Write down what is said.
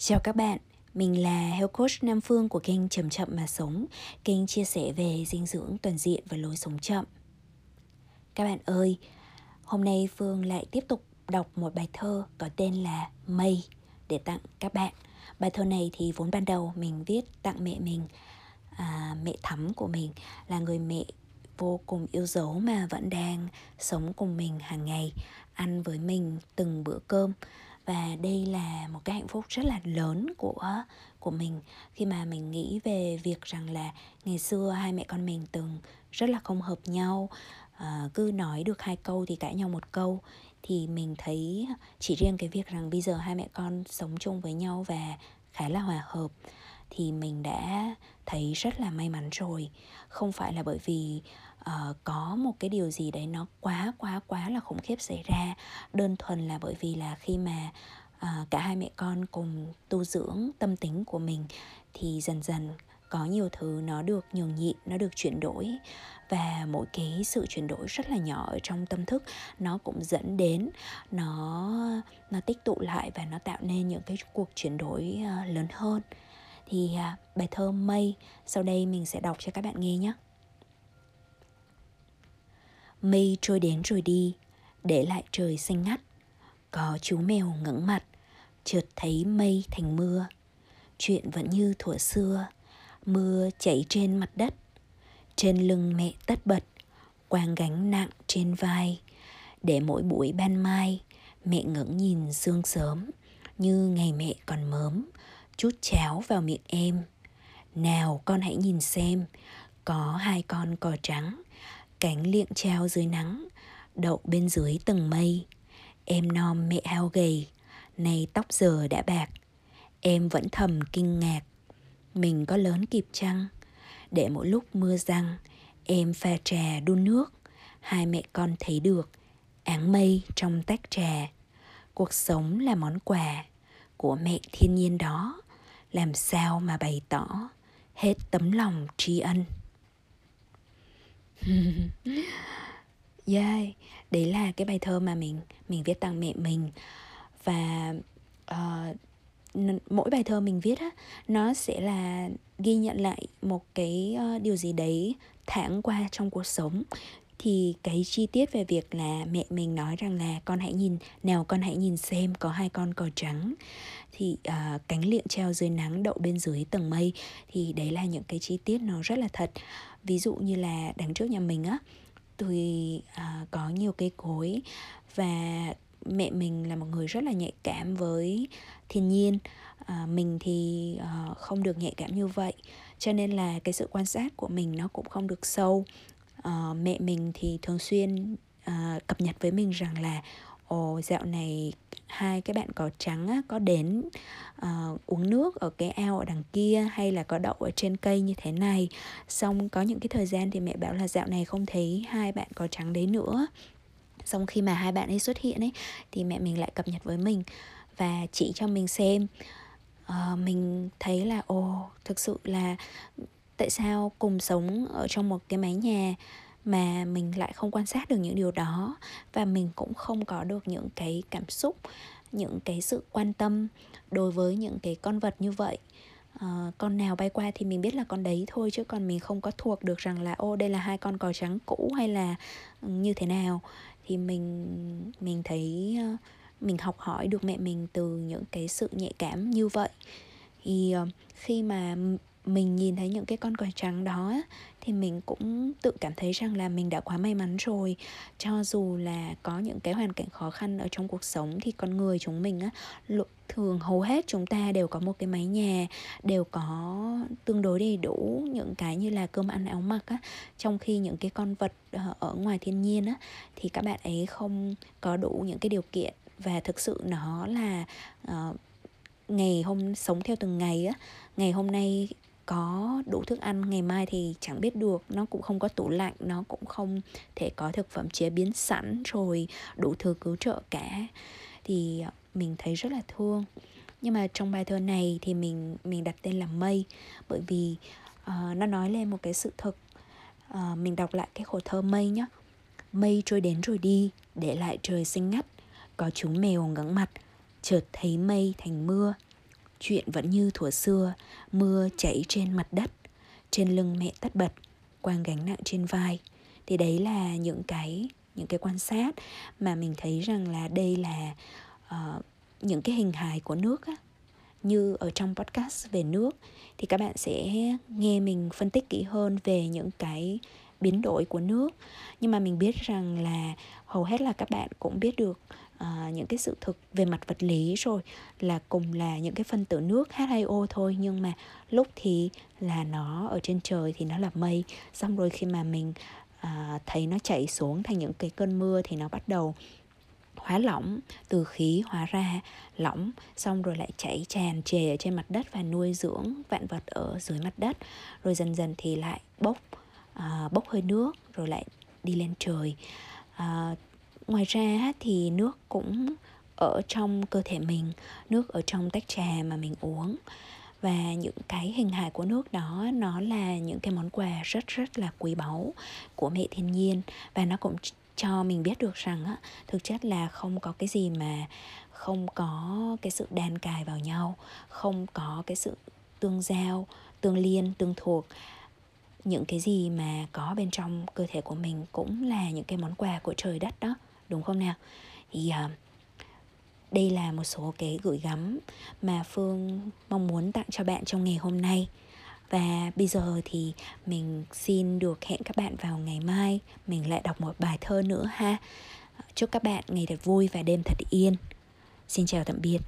Chào các bạn, mình là Health Coach Nam Phương của kênh Chậm Chậm Mà Sống, kênh chia sẻ về dinh dưỡng toàn diện và lối sống chậm. Các bạn ơi, hôm nay Phương lại tiếp tục đọc một bài thơ có tên là Mây để tặng các bạn. Bài thơ này thì vốn ban đầu mình viết tặng mẹ mình, à, mẹ thắm của mình là người mẹ vô cùng yêu dấu mà vẫn đang sống cùng mình hàng ngày, ăn với mình từng bữa cơm và đây là một cái hạnh phúc rất là lớn của của mình. Khi mà mình nghĩ về việc rằng là ngày xưa hai mẹ con mình từng rất là không hợp nhau à, cứ nói được hai câu thì cãi nhau một câu thì mình thấy chỉ riêng cái việc rằng bây giờ hai mẹ con sống chung với nhau và khá là hòa hợp thì mình đã thấy rất là may mắn rồi. Không phải là bởi vì uh, có một cái điều gì đấy nó quá quá quá là khủng khiếp xảy ra. Đơn thuần là bởi vì là khi mà uh, cả hai mẹ con cùng tu dưỡng tâm tính của mình thì dần dần có nhiều thứ nó được nhường nhịn nó được chuyển đổi. Và mỗi cái sự chuyển đổi rất là nhỏ ở trong tâm thức nó cũng dẫn đến nó nó tích tụ lại và nó tạo nên những cái cuộc chuyển đổi ờ, lớn hơn thì à, bài thơ mây sau đây mình sẽ đọc cho các bạn nghe nhé Mây trôi đến rồi đi, để lại trời xanh ngắt. Có chú mèo ngẩng mặt, chợt thấy mây thành mưa. Chuyện vẫn như thuở xưa, mưa chảy trên mặt đất. Trên lưng mẹ tất bật, quang gánh nặng trên vai. Để mỗi buổi ban mai, mẹ ngẩng nhìn sương sớm, như ngày mẹ còn mớm, chút cháo vào miệng em. Nào con hãy nhìn xem, có hai con cò trắng cánh liệng treo dưới nắng đậu bên dưới tầng mây. Em non mẹ hao gầy nay tóc giờ đã bạc. Em vẫn thầm kinh ngạc. Mình có lớn kịp chăng? Để mỗi lúc mưa răng em pha trà đun nước. Hai mẹ con thấy được áng mây trong tách trà. Cuộc sống là món quà của mẹ thiên nhiên đó làm sao mà bày tỏ hết tấm lòng tri ân? Yeah, đấy là cái bài thơ mà mình mình viết tặng mẹ mình. Và uh, mỗi bài thơ mình viết á nó sẽ là ghi nhận lại một cái uh, điều gì đấy tháng qua trong cuộc sống thì cái chi tiết về việc là mẹ mình nói rằng là con hãy nhìn nào con hãy nhìn xem có hai con cò trắng. Thì uh, cánh liệng treo dưới nắng đậu bên dưới tầng mây thì đấy là những cái chi tiết nó rất là thật. Ví dụ như là đằng trước nhà mình á thì uh, ờ, có nhiều cây cối và mẹ mình là một người rất là nhạy cảm với thiên nhiên. À, mình thì uh, không được nhạy cảm như vậy cho nên là cái sự quan sát của mình nó cũng không được sâu uh, mẹ mình thì thường xuyên uh, cập nhật với mình rằng là ồ dạo này hai cái bạn cò trắng á, có đến uh, uống nước ở cái ao ở đằng kia hay là có đậu ở trên cây như thế này? Xong có những cái thời gian thì mẹ bảo là dạo này không thấy hai bạn cò trắng đấy nữa. Xong khi mà hai bạn ấy xuất hiện ấy thì mẹ mình lại cập nhật với mình và chỉ cho mình xem. Uh, mình thấy là ồ thực sự là tại sao cùng sống ở trong một cái mái nhà mà mình lại không quan sát được những điều đó và mình cũng không có được những cái cảm xúc những cái sự quan tâm đối với những cái con vật như vậy? Uh, con nào bay qua thì mình biết là con đấy thôi chứ còn mình không có thuộc được rằng là ô đây là hai con cò trắng cũ hay là ừ, như thế nào. Thì mình mình thấy uh, mình học hỏi được mẹ mình từ những cái sự nhạy cảm như vậy. Thì uh, khi mà mình nhìn thấy những cái con còi trắng đó thì mình cũng tự cảm thấy rằng là mình đã quá may mắn rồi. Cho dù là có những cái hoàn cảnh khó khăn ở trong cuộc sống thì con người chúng mình á thường hầu hết chúng ta đều có một cái mái nhà đều có tương đối đầy đủ những cái như là cơm ăn áo mặc á. Trong khi những cái con vật ờ, ở ngoài thiên nhiên á thì các bạn ấy không có đủ những cái điều kiện và thực sự nó là uh, ngày hôm sống theo từng ngày á. Ngày hôm nay có đủ thức ăn ngày mai thì chẳng biết được nó cũng không có tủ lạnh nó cũng không thể có thực phẩm chế biến sẵn rồi đủ thứ cứu trợ cả. Thì ờ, mình thấy rất là thương. Nhưng mà trong bài thơ này thì mình mình đặt tên là mây bởi vì uh, nó nói lên một cái sự thực. Uh, mình đọc lại cái khổ thơ mây nhé mây trôi đến rồi đi để lại trời xanh ngắt có chú mèo ngẩng mặt chợt thấy mây thành mưa chuyện vẫn như thuở xưa mưa chảy trên mặt đất trên lưng mẹ tất bật quang gánh nặng trên vai. Thì đấy là những cái những cái quan sát mà mình thấy rằng là đây là uh, những cái hình hài của nước á, như ở trong podcast về nước thì các bạn sẽ nghe mình phân tích kỹ hơn về những cái biến đổi của nước. Nhưng mà mình biết rằng là hầu hết là các bạn cũng biết được À, những cái sự thực về mặt vật lý rồi là cùng là những cái phân tử nước H2O thôi. Nhưng mà lúc thì là nó ở trên trời thì nó là mây. Xong rồi khi mà mình uh, thấy nó chảy xuống thành những cái cơn mưa thì nó bắt đầu hóa lỏng từ khí hóa ra lỏng. Xong rồi lại chảy tràn trề ở trên mặt đất và nuôi dưỡng vạn vật ở dưới mặt đất. Rồi dần dần thì lại bốc uh, bốc hơi nước rồi lại đi lên trời. Uh, ngoài ra thì nước cũng ở trong cơ thể mình, nước ở trong tách trà mà mình uống. Và những cái hình hài của nước đó, nó là những cái món quà rất rất là quý báu của mẹ thiên nhiên. Và nó cũng cho mình biết được rằng á, thực chất là không có cái gì mà không có cái sự đan cài vào nhau, không có cái sự tương giao, tương liên, tương thuộc. Những cái gì mà có bên trong cơ thể của mình cũng là những cái món quà của trời đất đó đúng không nào? Thì uh, đây là một số cái gửi gắm mà phương mong muốn tặng cho bạn trong ngày hôm nay. Và bây giờ thì mình xin được hẹn các bạn vào ngày mai. Mình lại đọc một bài thơ nữa ha. Chúc các bạn ngày thật vui và đêm thật yên. Xin chào tạm biệt.